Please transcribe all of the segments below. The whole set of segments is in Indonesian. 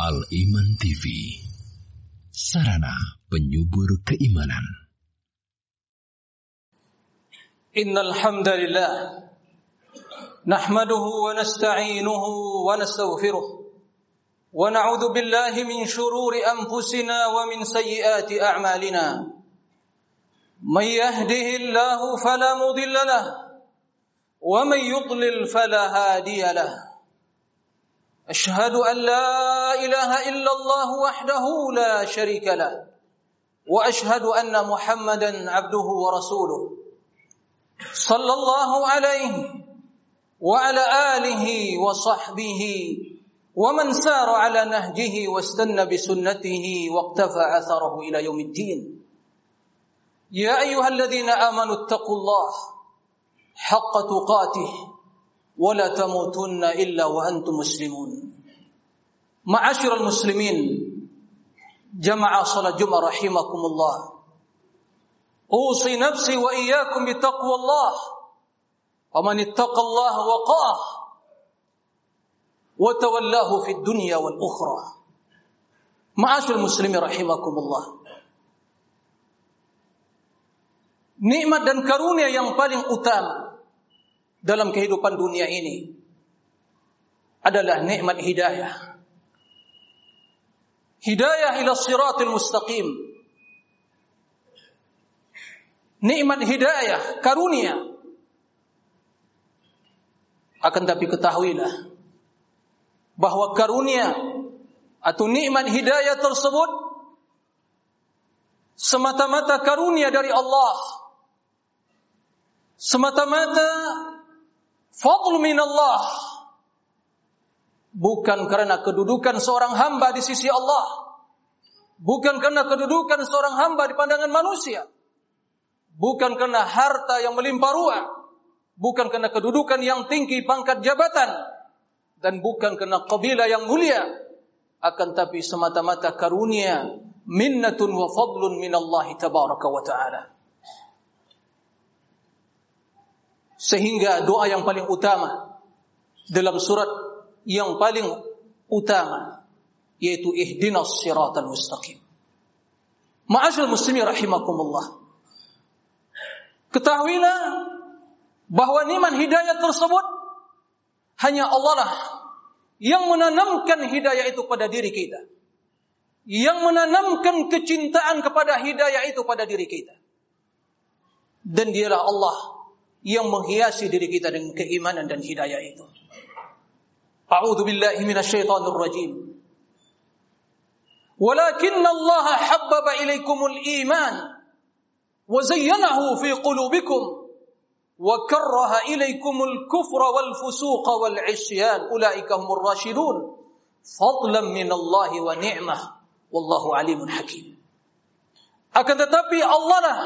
Al-Iman TV Sarana penyubur keimanan Innal hamdalillah nahmaduhu wa nasta'inuhu wa nastaghfiruh wa na'udzu billahi min shururi anfusina wa min sayyiati a'malina may yahdihillahu fala mudilla lahu wa may yudlil fala hadiya lahu أشهد أن لا إله إلا الله وحده لا شريك له وأشهد أن محمدا عبده ورسوله. صلى الله عليه وعلى آله وصحبه ومن سار على نهجه واستنى بسنته واقتفى أثره إلى يوم الدين. يا أيها الذين آمنوا اتقوا الله حق تقاته. ولا تموتن إلا وأنتم مسلمون. معاشر المسلمين جمع صلاة جمعة رحمكم الله. أوصي نفسي وإياكم بتقوى الله. ومن اتقى الله وقاه وتولاه في الدنيا والأخرى. معاشر المسلمين رحمكم الله. Nikmat dan karunia yang paling utama. Dalam kehidupan dunia ini adalah nikmat hidayah. Hidayah ila siratil mustaqim. Nikmat hidayah, karunia. Akan tapi ketahuilah bahwa karunia atau nikmat hidayah tersebut semata-mata karunia dari Allah. Semata-mata fadl min Allah bukan karena kedudukan seorang hamba di sisi Allah. Bukan karena kedudukan seorang hamba di pandangan manusia. Bukan karena harta yang melimpah ruah. Bukan karena kedudukan yang tinggi pangkat jabatan. Dan bukan karena kabilah yang mulia. Akan tapi semata-mata karunia minnatun wa fadlun min Allah tabaraka wa ta'ala Sehingga doa yang paling utama dalam surat yang paling utama yaitu ihdinas siratal mustaqim. Ma'asyal muslimin rahimakumullah. Ketahuilah bahwa nikmat hidayah tersebut hanya Allah lah yang menanamkan hidayah itu pada diri kita. Yang menanamkan kecintaan kepada hidayah itu pada diri kita. Dan dialah Allah yang menghiasi diri kita dengan keimanan dan hidayah itu. A'udzu billahi minasyaitonir rajim. Walakin Allah habbaba ilaikumul iman wa zayyanahu fi qulubikum wa karraha ilaikumul kufra wal fusuqa wal isyan ulaika humur rasyidun fadlan min Allah wa ni'mah wallahu alimun hakim. Akan tetapi Allah lah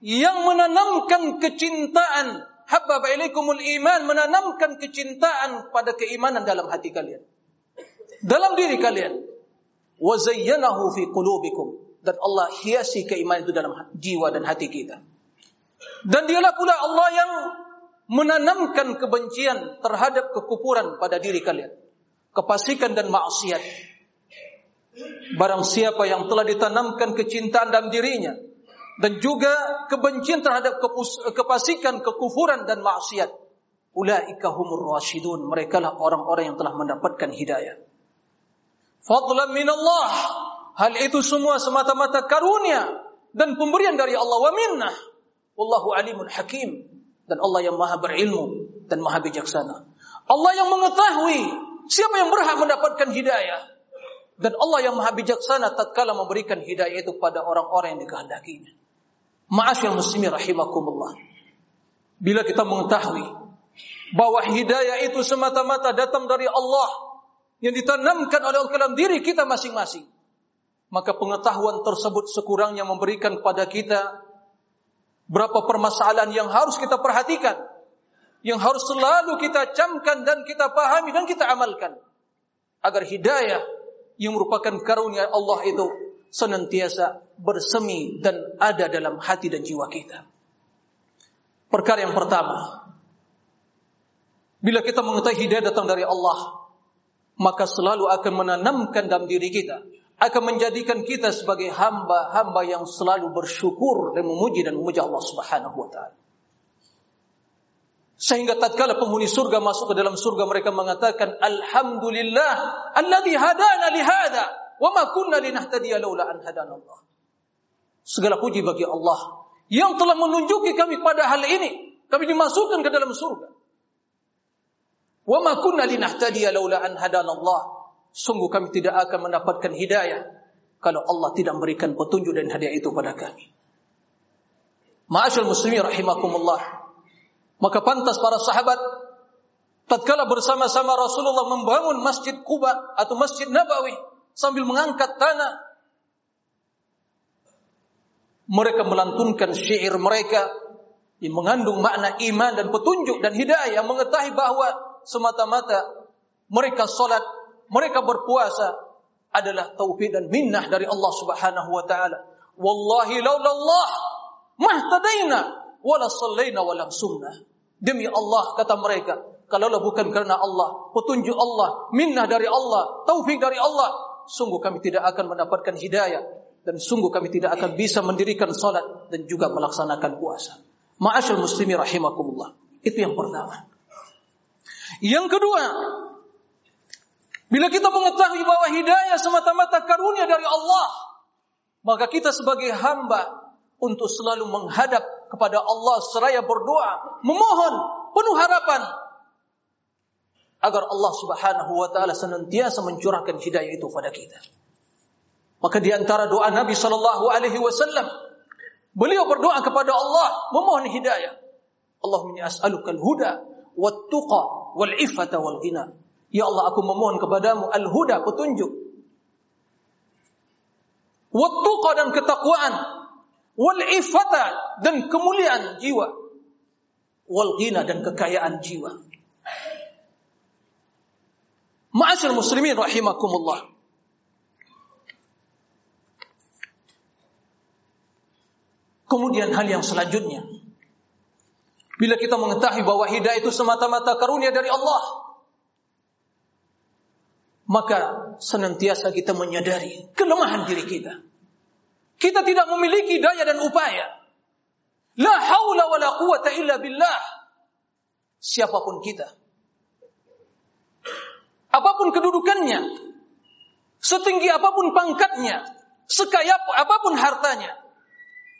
yang menanamkan kecintaan. Habbaba ilaikumul iman menanamkan kecintaan pada keimanan dalam hati kalian. Dalam diri kalian. Wa zayyanahu fi qulubikum. Dan Allah hiasi keimanan itu dalam jiwa dan hati kita. Dan dialah pula Allah yang menanamkan kebencian terhadap kekufuran pada diri kalian. Kepasikan dan maksiat. Barang siapa yang telah ditanamkan kecintaan dalam dirinya dan juga kebencian terhadap kepasikan, kekufuran dan maksiat. Ulaika humur rasyidun. Mereka lah orang-orang yang telah mendapatkan hidayah. Fadlan min Allah. Hal itu semua semata-mata karunia dan pemberian dari Allah wa minnah. Wallahu alimun hakim. Dan Allah yang maha berilmu dan maha bijaksana. Allah yang mengetahui siapa yang berhak mendapatkan hidayah. Dan Allah yang maha bijaksana tatkala memberikan hidayah itu pada orang-orang yang dikehendakinya. Ma'asyil muslimin rahimakumullah. Bila kita mengetahui bahwa hidayah itu semata-mata datang dari Allah yang ditanamkan oleh Allah dalam diri kita masing-masing, maka pengetahuan tersebut sekurangnya memberikan kepada kita berapa permasalahan yang harus kita perhatikan, yang harus selalu kita camkan dan kita pahami dan kita amalkan agar hidayah yang merupakan karunia Allah itu senantiasa bersemi dan ada dalam hati dan jiwa kita. Perkara yang pertama, bila kita mengetahui hidayah datang dari Allah, maka selalu akan menanamkan dalam diri kita akan menjadikan kita sebagai hamba-hamba yang selalu bersyukur dan memuji dan memuji Allah Subhanahu wa taala. Sehingga tatkala penghuni surga masuk ke dalam surga mereka mengatakan alhamdulillah alladzi hadana li hada wa ma kunna linahtadiya laula an hadana Allah. Segala puji bagi Allah yang telah menunjuki kami pada hal ini. Kami dimasukkan ke dalam surga. Wa ma kunna linahtadiya laula an hadana Allah. Sungguh kami tidak akan mendapatkan hidayah kalau Allah tidak memberikan petunjuk dan hadiah itu pada kami. Ma'asyal muslimin rahimakumullah. Maka pantas para sahabat tatkala bersama-sama Rasulullah membangun Masjid Kuba atau Masjid Nabawi sambil mengangkat tanah mereka melantunkan syair mereka yang mengandung makna iman dan petunjuk dan hidayah mengetahui bahwa semata-mata mereka salat mereka berpuasa adalah taufik dan minnah dari Allah Subhanahu wa taala. Wallahi laula Allah mahtadaina wala sallaina wala sunnah. Demi Allah kata mereka, kalaulah bukan karena Allah, petunjuk Allah, minnah dari Allah, taufik dari Allah, sungguh kami tidak akan mendapatkan hidayah dan sungguh kami tidak akan bisa mendirikan salat dan juga melaksanakan puasa. Ma'asyal muslimin rahimakumullah. Itu yang pertama. Yang kedua, Bila kita mengetahui bahwa hidayah semata-mata karunia dari Allah, maka kita sebagai hamba untuk selalu menghadap kepada Allah seraya berdoa, memohon penuh harapan agar Allah Subhanahu wa taala senantiasa mencurahkan hidayah itu pada kita. Maka di antara doa Nabi sallallahu alaihi wasallam, beliau berdoa kepada Allah memohon hidayah. Allahumma as'aluka al-huda wat tuqa wal iffata wal ghina. Ya Allah aku memohon kepadamu al-huda petunjuk. Wattuqa dan ketakwaan. Wal ifata dan kemuliaan jiwa. Wal ghina dan kekayaan jiwa. Ma'asyar muslimin rahimakumullah. Kemudian hal yang selanjutnya. Bila kita mengetahui bahwa hidayah itu semata-mata karunia dari Allah maka senantiasa kita menyadari kelemahan diri kita. Kita tidak memiliki daya dan upaya. La haula wa la quwata illa billah. Siapa pun kita. Apa pun kedudukannya. Setinggi apa pun pangkatnya. Sekaya apa pun hartanya.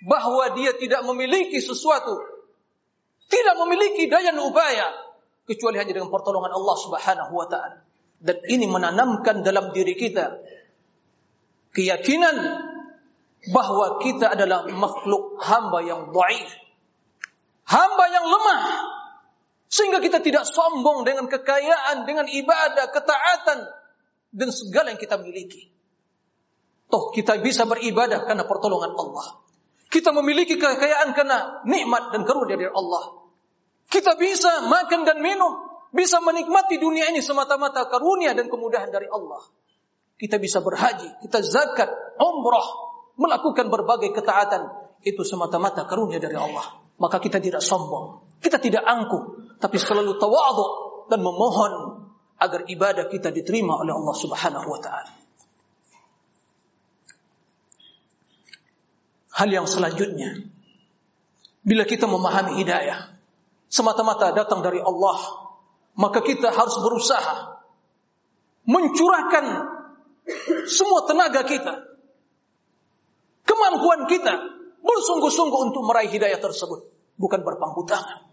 Bahwa dia tidak memiliki sesuatu. Tidak memiliki daya dan upaya. Kecuali hanya dengan pertolongan Allah subhanahu wa ta'ala. Dan ini menanamkan dalam diri kita keyakinan bahwa kita adalah makhluk hamba yang dhaif. Hamba yang lemah. Sehingga kita tidak sombong dengan kekayaan, dengan ibadah, ketaatan dan segala yang kita miliki. Toh kita bisa beribadah karena pertolongan Allah. Kita memiliki kekayaan karena nikmat dan karunia dari Allah. Kita bisa makan dan minum bisa menikmati dunia ini semata-mata karunia dan kemudahan dari Allah. Kita bisa berhaji, kita zakat, umrah, melakukan berbagai ketaatan. Itu semata-mata karunia dari Allah. Maka kita tidak sombong. Kita tidak angkuh. Tapi selalu tawadhu dan memohon agar ibadah kita diterima oleh Allah subhanahu wa ta'ala. Hal yang selanjutnya. Bila kita memahami hidayah. Semata-mata datang dari Allah maka kita harus berusaha mencurahkan semua tenaga kita, kemampuan kita, bersungguh-sungguh untuk meraih hidayah tersebut, bukan berpangku tangan.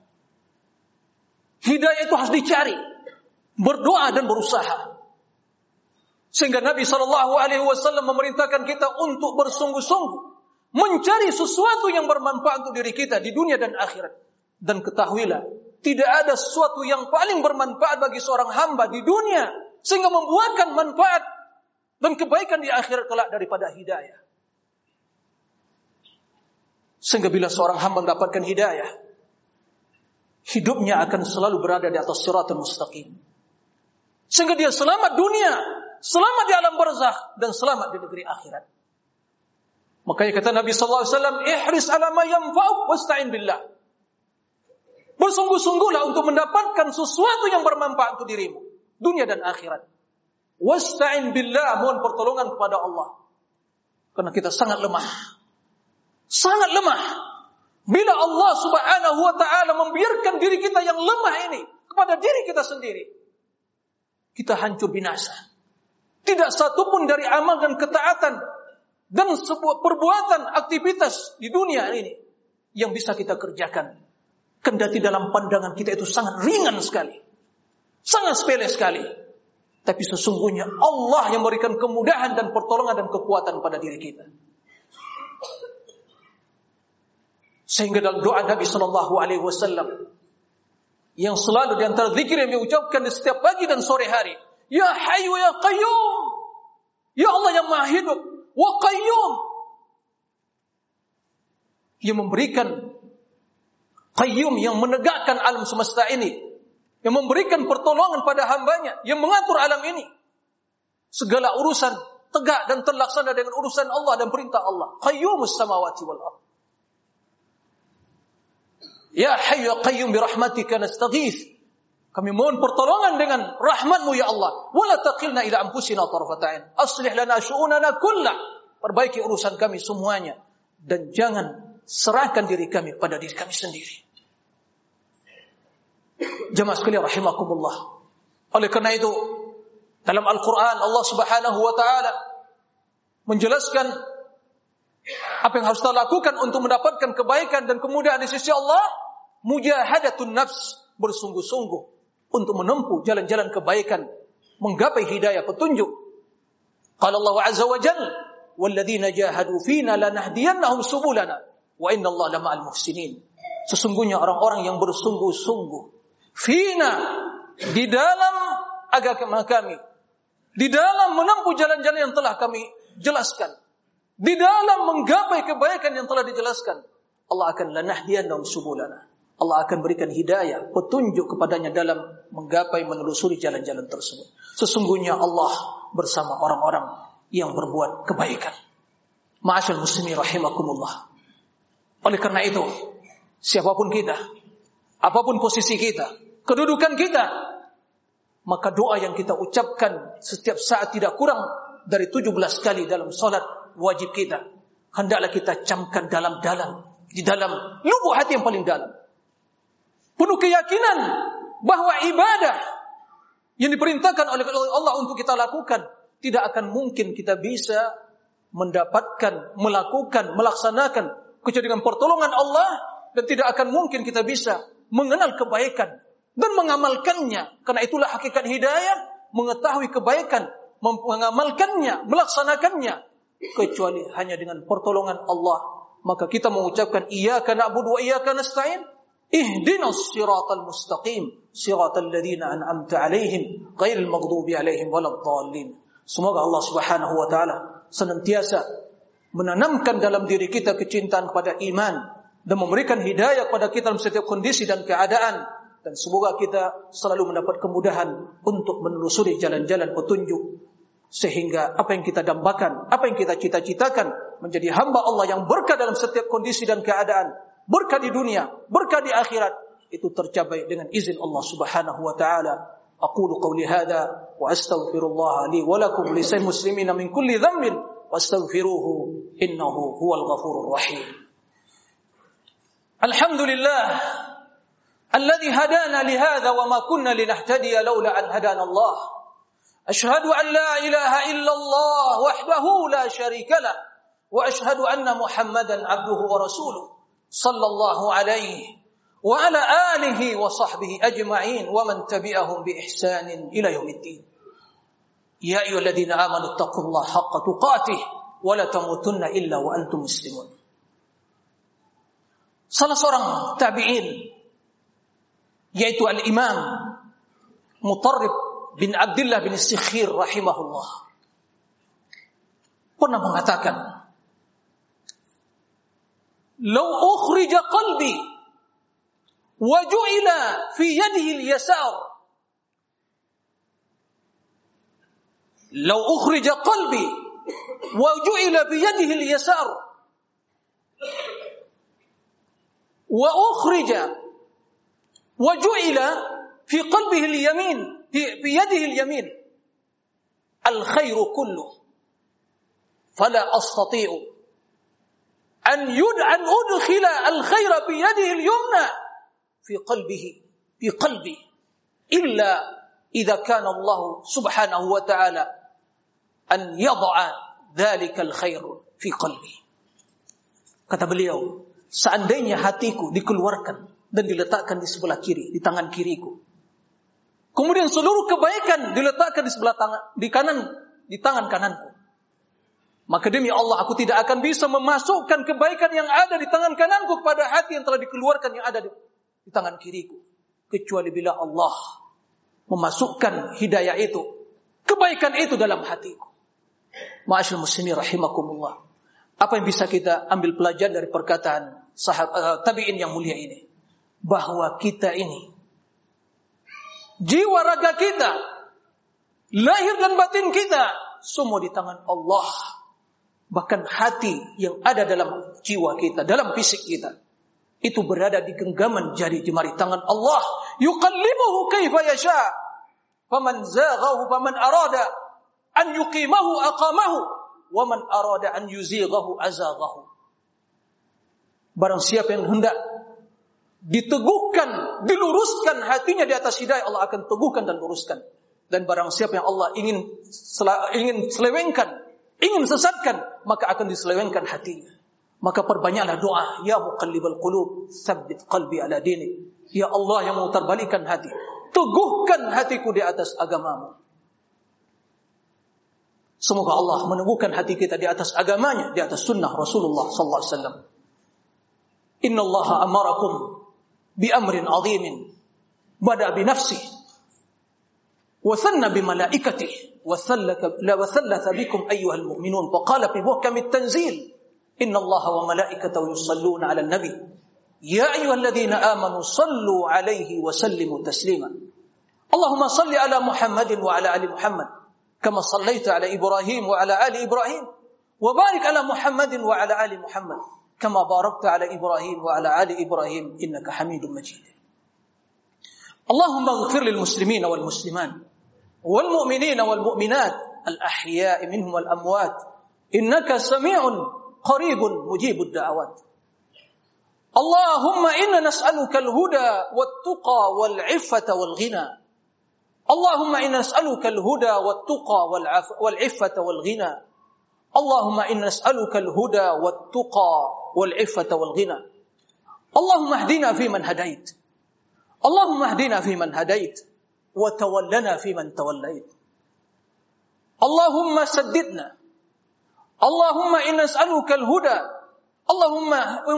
Hidayah itu harus dicari, berdoa dan berusaha. Sehingga Nabi Shallallahu Alaihi Wasallam memerintahkan kita untuk bersungguh-sungguh mencari sesuatu yang bermanfaat untuk diri kita di dunia dan akhirat. Dan ketahuilah tidak ada sesuatu yang paling bermanfaat bagi seorang hamba di dunia sehingga membuahkan manfaat dan kebaikan di akhirat kelak daripada hidayah. Sehingga bila seorang hamba mendapatkan hidayah, hidupnya akan selalu berada di atas siratul mustaqim. Sehingga dia selamat dunia, selamat di alam barzakh dan selamat di negeri akhirat. Makanya kata Nabi sallallahu alaihi wasallam, "Ihris ala ma wasta'in billah." Bersungguh-sungguhlah untuk mendapatkan sesuatu yang bermanfaat untuk dirimu. Dunia dan akhirat. Wasta'in billah, mohon pertolongan kepada Allah. Karena kita sangat lemah. Sangat lemah. Bila Allah Subhanahu wa taala membiarkan diri kita yang lemah ini kepada diri kita sendiri, kita hancur binasa. Tidak satu pun dari amal dan ketaatan dan sebuah perbuatan aktivitas di dunia ini yang bisa kita kerjakan. Kendati dalam pandangan kita itu sangat ringan sekali. Sangat sepele sekali. Tapi sesungguhnya Allah yang memberikan kemudahan dan pertolongan dan kekuatan pada diri kita. Sehingga dalam doa Nabi Shallallahu Alaihi Wasallam yang selalu di antara zikir yang diucapkan di setiap pagi dan sore hari, Ya Hayyu Ya Qayyum, Ya Allah yang Maha Hidup, Wa Qayyum, yang memberikan Qayyum yang menegakkan alam semesta ini, yang memberikan pertolongan pada hambanya, yang mengatur alam ini. Segala urusan tegak dan terlaksana dengan urusan Allah dan perintah Allah. Qayyumus samawati wal ardh. Ya hayyu ya qayyum bi rahmatika. Kami mohon pertolongan dengan rahmatmu ya Allah. Wala taqilna ila anfusina tarfatain. Aslih lana syu'unana kullah. Perbaiki urusan kami semuanya. Dan jangan serahkan diri kami pada diri kami sendiri. Jemaah sekalian rahimakumullah. Oleh karena itu, dalam Al-Quran Allah subhanahu wa ta'ala menjelaskan apa yang harus kita lakukan untuk mendapatkan kebaikan dan kemudahan di sisi Allah. Mujahadatun nafs, bersungguh-sungguh untuk menempuh jalan-jalan kebaikan, menggapai hidayah petunjuk. Qala Allah azza wa jalla, "Walladzina jahadu fina lanahdiyannahum subulana wa inna Allah lama'al muhsinin." Sesungguhnya orang-orang yang bersungguh-sungguh fina di dalam agama kami di dalam menempuh jalan-jalan yang telah kami jelaskan di dalam menggapai kebaikan yang telah dijelaskan Allah akan lanahdiyannahum subulana Allah akan berikan hidayah petunjuk kepadanya dalam menggapai menelusuri jalan-jalan tersebut sesungguhnya Allah bersama orang-orang yang berbuat kebaikan Ma'asyal muslimin rahimakumullah oleh karena itu siapa pun kita apa pun posisi kita kedudukan kita. Maka doa yang kita ucapkan setiap saat tidak kurang dari 17 kali dalam salat wajib kita. Hendaklah kita camkan dalam-dalam. Di dalam lubuk hati yang paling dalam. Penuh keyakinan bahwa ibadah yang diperintahkan oleh Allah untuk kita lakukan tidak akan mungkin kita bisa mendapatkan, melakukan, melaksanakan kecuali dengan pertolongan Allah dan tidak akan mungkin kita bisa mengenal kebaikan dan mengamalkannya. Karena itulah hakikat hidayah, mengetahui kebaikan, mengamalkannya, melaksanakannya. Kecuali hanya dengan pertolongan Allah. Maka kita mengucapkan iyyaka na'budu wa iyyaka nasta'in. Ihdinas siratal mustaqim, siratal ladzina an'amta 'alaihim, ghairil maghdubi 'alaihim waladdallin. Semoga Allah Subhanahu wa taala senantiasa menanamkan dalam diri kita kecintaan kepada iman dan memberikan hidayah kepada kita dalam setiap kondisi dan keadaan. Dan semoga kita selalu mendapat kemudahan untuk menelusuri jalan-jalan petunjuk sehingga apa yang kita dambakan, apa yang kita cita-citakan menjadi hamba Allah yang berkah dalam setiap kondisi dan keadaan, berkah di dunia, berkah di akhirat itu tercapai dengan izin Allah Subhanahu wa taala. Aqulu qawli hadha wa astaghfirullah li wa lakum li muslimina min kulli dhanbin wastaghfiruhu innahu huwal ghafurur rahim. Alhamdulillah الذي هدانا لهذا وما كنا لنهتدي لولا أن هدانا الله أشهد أن لا إله إلا الله وحده لا شريك له وأشهد أن محمدا عبده ورسوله صلى الله عليه وعلى آله وصحبه أجمعين ومن تبعهم بإحسان إلى يوم الدين. يا أيها الذين آمنوا اتقوا الله حق تقاته ولا تموتن إلا وأنتم مسلمون. Salah seorang tabi'in yaitu al-Imam Mutarrib bin Abdullah bin Sikhir rahimahullah pernah mengatakan لو أخرج قلبي وجعل في يده اليسار. لو أخرج قلبي وجعل بيده اليسار. وأخرج وجعل في قلبه اليمين بيده اليمين. الخير كله. فلا أستطيع an yud an udkhila al-khaira bi yadihi al-yumna fi qalbihi fi qalbi. Illa idza kana Allah subhanahu wa ta'ala an yad'a dhalika al-khair fi qalbi. Kata beliau seandainya hatiku dikeluarkan dan diletakkan di sebelah kiri di tangan kiriku. Kemudian seluruh kebaikan diletakkan di sebelah tangan di kanan di tangan kananku maka demi Allah aku tidak akan bisa memasukkan kebaikan yang ada di tangan kananku kepada hati yang telah dikeluarkan yang ada di, di tangan kiriku kecuali bila Allah memasukkan hidayah itu kebaikan itu dalam hatiku Ma'asyil muslimin rahimakumullah. Apa yang bisa kita ambil pelajaran dari perkataan sahabat uh, eh, tabi'in yang mulia ini? Bahwa kita ini jiwa raga kita, lahir dan batin kita semua di tangan Allah. Bahkan hati yang ada dalam jiwa kita, dalam fisik kita itu berada di genggaman jari jemari tangan Allah. Yuqallibuhu kaifa yasha. Faman zaghahu faman arada an yuqimahu aqamahu wa arada an yuzighahu azaghahu. Barang siapa yang hendak diteguhkan, diluruskan hatinya di atas hidayah, Allah akan teguhkan dan luruskan. Dan barang siapa yang Allah ingin ingin selewengkan, ingin sesatkan, maka akan diselewengkan hatinya. Maka perbanyaklah doa, ya muqallibal qulub, tsabbit qalbi ala dini. Ya Allah yang memutarbalikkan hati, teguhkan hatiku di atas agamamu. Semoga Allah meneguhkan hati kita di atas agamanya, di atas sunnah Rasulullah sallallahu alaihi wasallam. Inna amarakum bi amrin azimin. Bada bi nafsi. وثنى بملائكته وثلث بكم أيها المؤمنون. وقال في محكم التنزيل إن الله وملائكته يصلون على النبي. يا أيها الذين آمنوا صلوا عليه وسلموا تسليما. اللهم صل على محمد وعلى آل محمد كما صليت على إبراهيم وعلى آل إبراهيم. وبارك على محمد وعلى آل محمد كما باركت على إبراهيم وعلى آل إبراهيم إنك حميد مجيد. اللهم اغفر للمسلمين والمسلمان والمؤمنين والمؤمنات الأحياء منهم والأموات. إنك سميع قريب مجيب الدعوات. اللهم إنا نسألك الهدى والتقى والعفة والغنى. اللهم إنا نسألك الهدى والتقى والعفة والغنى. اللهم إنا نسألك الهدى والتقى والعفة والغنى. اللهم اهدنا فيمن هديت. اللهم اهدنا فيمن هديت. وتولنا فيمن توليت. اللهم سددنا. اللهم إنا نسألك الهدى. اللهم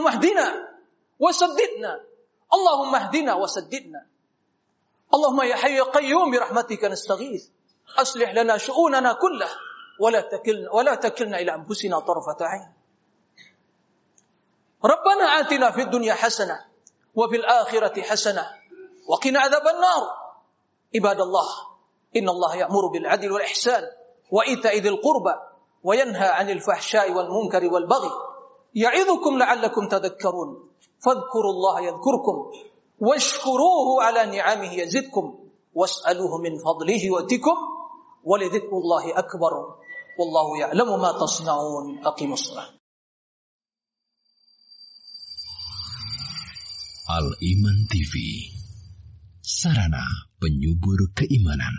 اهدنا وسددنا. اللهم اهدنا وسددنا. اللهم يا حي يا قيوم برحمتك نستغيث. أصلح لنا شؤوننا كلها ولا تكلنا ولا تكلنا إلى أنفسنا طرفة عين. ربنا آتنا في الدنيا حسنة وفي الآخرة حسنة. وقنا عذاب النار. عباد الله إن الله يأمر بالعدل والإحسان وإيتاء ذي القربى وينهى عن الفحشاء والمنكر والبغي. يعظكم لعلكم تذكرون. فاذكروا الله يذكركم واشكروه على نعمه يزدكم. واسألوه من فضله يؤتكم ولذكر الله أكبر. والله يعلم ما تصنعون. أقيموا الصلاة. Al Iman TV Sarana penyubur keimanan